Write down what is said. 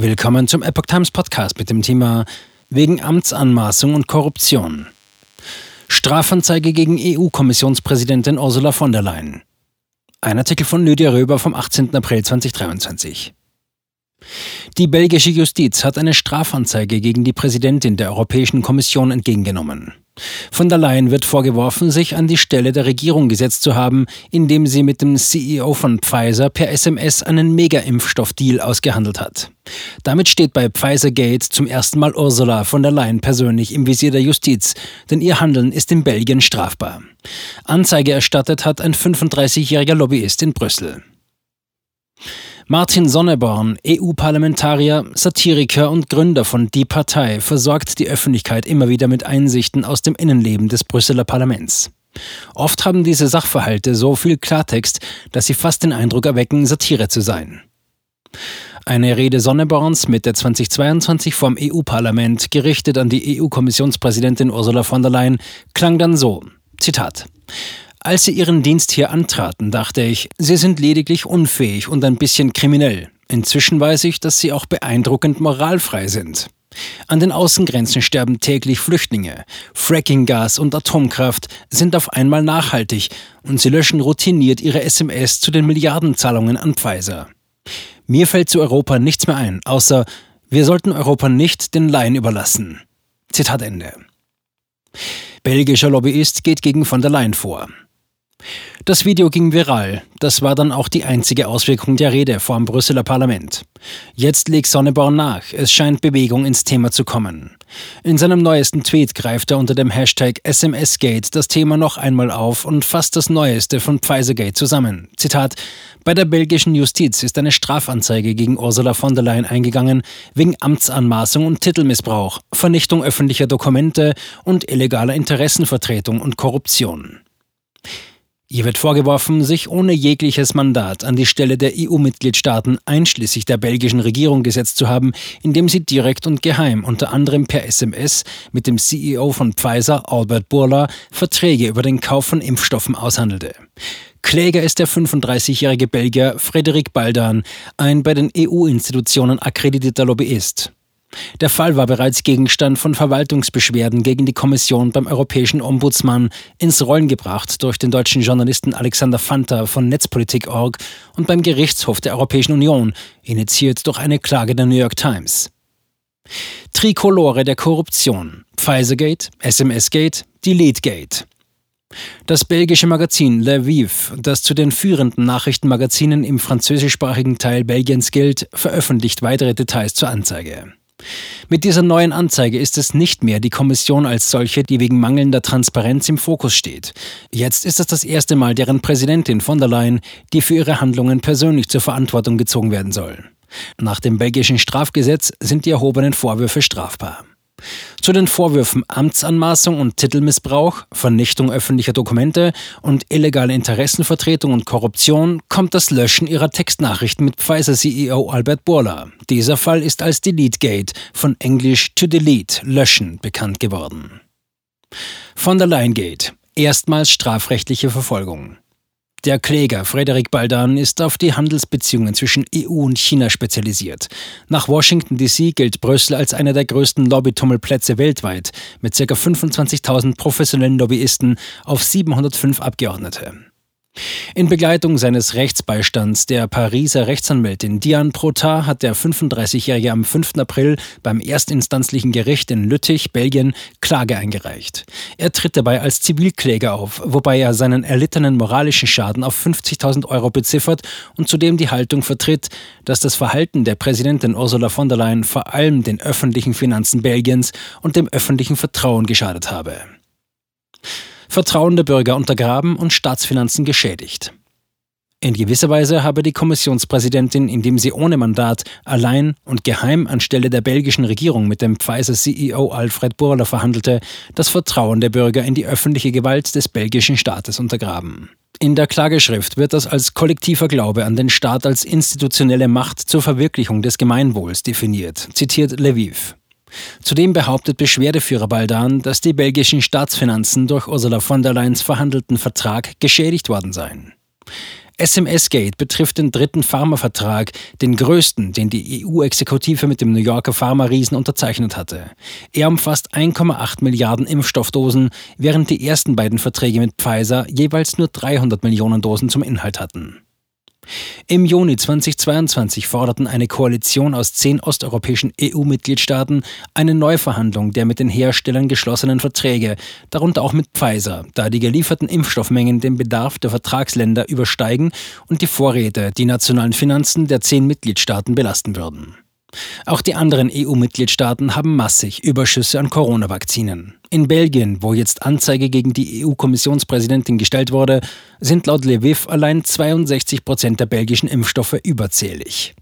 Willkommen zum Epoch Times Podcast mit dem Thema Wegen Amtsanmaßung und Korruption. Strafanzeige gegen EU-Kommissionspräsidentin Ursula von der Leyen. Ein Artikel von Lydia Röber vom 18. April 2023. Die belgische Justiz hat eine Strafanzeige gegen die Präsidentin der Europäischen Kommission entgegengenommen. Von der Leyen wird vorgeworfen, sich an die Stelle der Regierung gesetzt zu haben, indem sie mit dem CEO von Pfizer per SMS einen Mega-Impfstoff-Deal ausgehandelt hat. Damit steht bei Pfizer-Gate zum ersten Mal Ursula von der Leyen persönlich im Visier der Justiz, denn ihr Handeln ist in Belgien strafbar. Anzeige erstattet hat ein 35-jähriger Lobbyist in Brüssel. Martin Sonneborn, EU-Parlamentarier, Satiriker und Gründer von Die Partei, versorgt die Öffentlichkeit immer wieder mit Einsichten aus dem Innenleben des Brüsseler Parlaments. Oft haben diese Sachverhalte so viel Klartext, dass sie fast den Eindruck erwecken, Satire zu sein. Eine Rede Sonneborns Mitte 2022 vom EU-Parlament, gerichtet an die EU-Kommissionspräsidentin Ursula von der Leyen, klang dann so: Zitat. Als Sie Ihren Dienst hier antraten, dachte ich, Sie sind lediglich unfähig und ein bisschen kriminell. Inzwischen weiß ich, dass Sie auch beeindruckend moralfrei sind. An den Außengrenzen sterben täglich Flüchtlinge. Frackinggas und Atomkraft sind auf einmal nachhaltig und sie löschen routiniert ihre SMS zu den Milliardenzahlungen an Pfizer. Mir fällt zu Europa nichts mehr ein, außer wir sollten Europa nicht den Laien überlassen. Zitat Ende. Belgischer Lobbyist geht gegen von der Leyen vor. Das Video ging viral. Das war dann auch die einzige Auswirkung der Rede vor dem Brüsseler Parlament. Jetzt legt Sonneborn nach. Es scheint Bewegung ins Thema zu kommen. In seinem neuesten Tweet greift er unter dem Hashtag SMSgate das Thema noch einmal auf und fasst das Neueste von Pfizergate zusammen. Zitat: Bei der belgischen Justiz ist eine Strafanzeige gegen Ursula von der Leyen eingegangen wegen Amtsanmaßung und Titelmissbrauch, Vernichtung öffentlicher Dokumente und illegaler Interessenvertretung und Korruption. Ihr wird vorgeworfen, sich ohne jegliches Mandat an die Stelle der EU-Mitgliedstaaten einschließlich der belgischen Regierung gesetzt zu haben, indem sie direkt und geheim, unter anderem per SMS, mit dem CEO von Pfizer, Albert Burla, Verträge über den Kauf von Impfstoffen aushandelte. Kläger ist der 35-jährige Belgier Frederik Baldan, ein bei den EU-Institutionen akkreditierter Lobbyist. Der Fall war bereits Gegenstand von Verwaltungsbeschwerden gegen die Kommission beim Europäischen Ombudsmann, ins Rollen gebracht durch den deutschen Journalisten Alexander Fanta von Netzpolitik.org und beim Gerichtshof der Europäischen Union, initiiert durch eine Klage der New York Times. Trikolore der Korruption. Pfizergate, SMSgate, Deletegate. Das belgische Magazin Le Vive, das zu den führenden Nachrichtenmagazinen im französischsprachigen Teil Belgiens gilt, veröffentlicht weitere Details zur Anzeige. Mit dieser neuen Anzeige ist es nicht mehr die Kommission als solche, die wegen mangelnder Transparenz im Fokus steht. Jetzt ist es das erste Mal deren Präsidentin von der Leyen, die für ihre Handlungen persönlich zur Verantwortung gezogen werden soll. Nach dem belgischen Strafgesetz sind die erhobenen Vorwürfe strafbar. Zu den Vorwürfen Amtsanmaßung und Titelmissbrauch, Vernichtung öffentlicher Dokumente und illegale Interessenvertretung und Korruption kommt das Löschen ihrer Textnachrichten mit Pfizer-CEO Albert Bourla. Dieser Fall ist als Deletegate von Englisch to delete, löschen, bekannt geworden. Von der Leyen Gate. Erstmals strafrechtliche Verfolgung. Der Kläger Frederik Baldan ist auf die Handelsbeziehungen zwischen EU und China spezialisiert. Nach Washington DC gilt Brüssel als einer der größten Lobbytummelplätze weltweit mit ca. 25.000 professionellen Lobbyisten auf 705 Abgeordnete. In Begleitung seines Rechtsbeistands der Pariser Rechtsanwältin Diane Protar hat der 35-Jährige am 5. April beim erstinstanzlichen Gericht in Lüttich, Belgien, Klage eingereicht. Er tritt dabei als Zivilkläger auf, wobei er seinen erlittenen moralischen Schaden auf 50.000 Euro beziffert und zudem die Haltung vertritt, dass das Verhalten der Präsidentin Ursula von der Leyen vor allem den öffentlichen Finanzen Belgiens und dem öffentlichen Vertrauen geschadet habe. Vertrauen der Bürger untergraben und Staatsfinanzen geschädigt. In gewisser Weise habe die Kommissionspräsidentin, indem sie ohne Mandat, allein und geheim anstelle der belgischen Regierung mit dem Pfizer-CEO Alfred Burler verhandelte, das Vertrauen der Bürger in die öffentliche Gewalt des belgischen Staates untergraben. In der Klageschrift wird das als kollektiver Glaube an den Staat als institutionelle Macht zur Verwirklichung des Gemeinwohls definiert, zitiert Lviv. Zudem behauptet Beschwerdeführer Baldan, dass die belgischen Staatsfinanzen durch Ursula von der Leyens verhandelten Vertrag geschädigt worden seien. SMS-Gate betrifft den dritten Pharmavertrag, den größten, den die EU-Exekutive mit dem New Yorker Pharma-Riesen unterzeichnet hatte. Er umfasst 1,8 Milliarden Impfstoffdosen, während die ersten beiden Verträge mit Pfizer jeweils nur 300 Millionen Dosen zum Inhalt hatten. Im Juni 2022 forderten eine Koalition aus zehn osteuropäischen EU-Mitgliedstaaten eine Neuverhandlung der mit den Herstellern geschlossenen Verträge, darunter auch mit Pfizer, da die gelieferten Impfstoffmengen den Bedarf der Vertragsländer übersteigen und die Vorräte die nationalen Finanzen der zehn Mitgliedstaaten belasten würden. Auch die anderen EU-Mitgliedstaaten haben massig Überschüsse an Corona-Vakzinen. In Belgien, wo jetzt Anzeige gegen die EU-Kommissionspräsidentin gestellt wurde, sind laut Lviv allein 62 Prozent der belgischen Impfstoffe überzählig.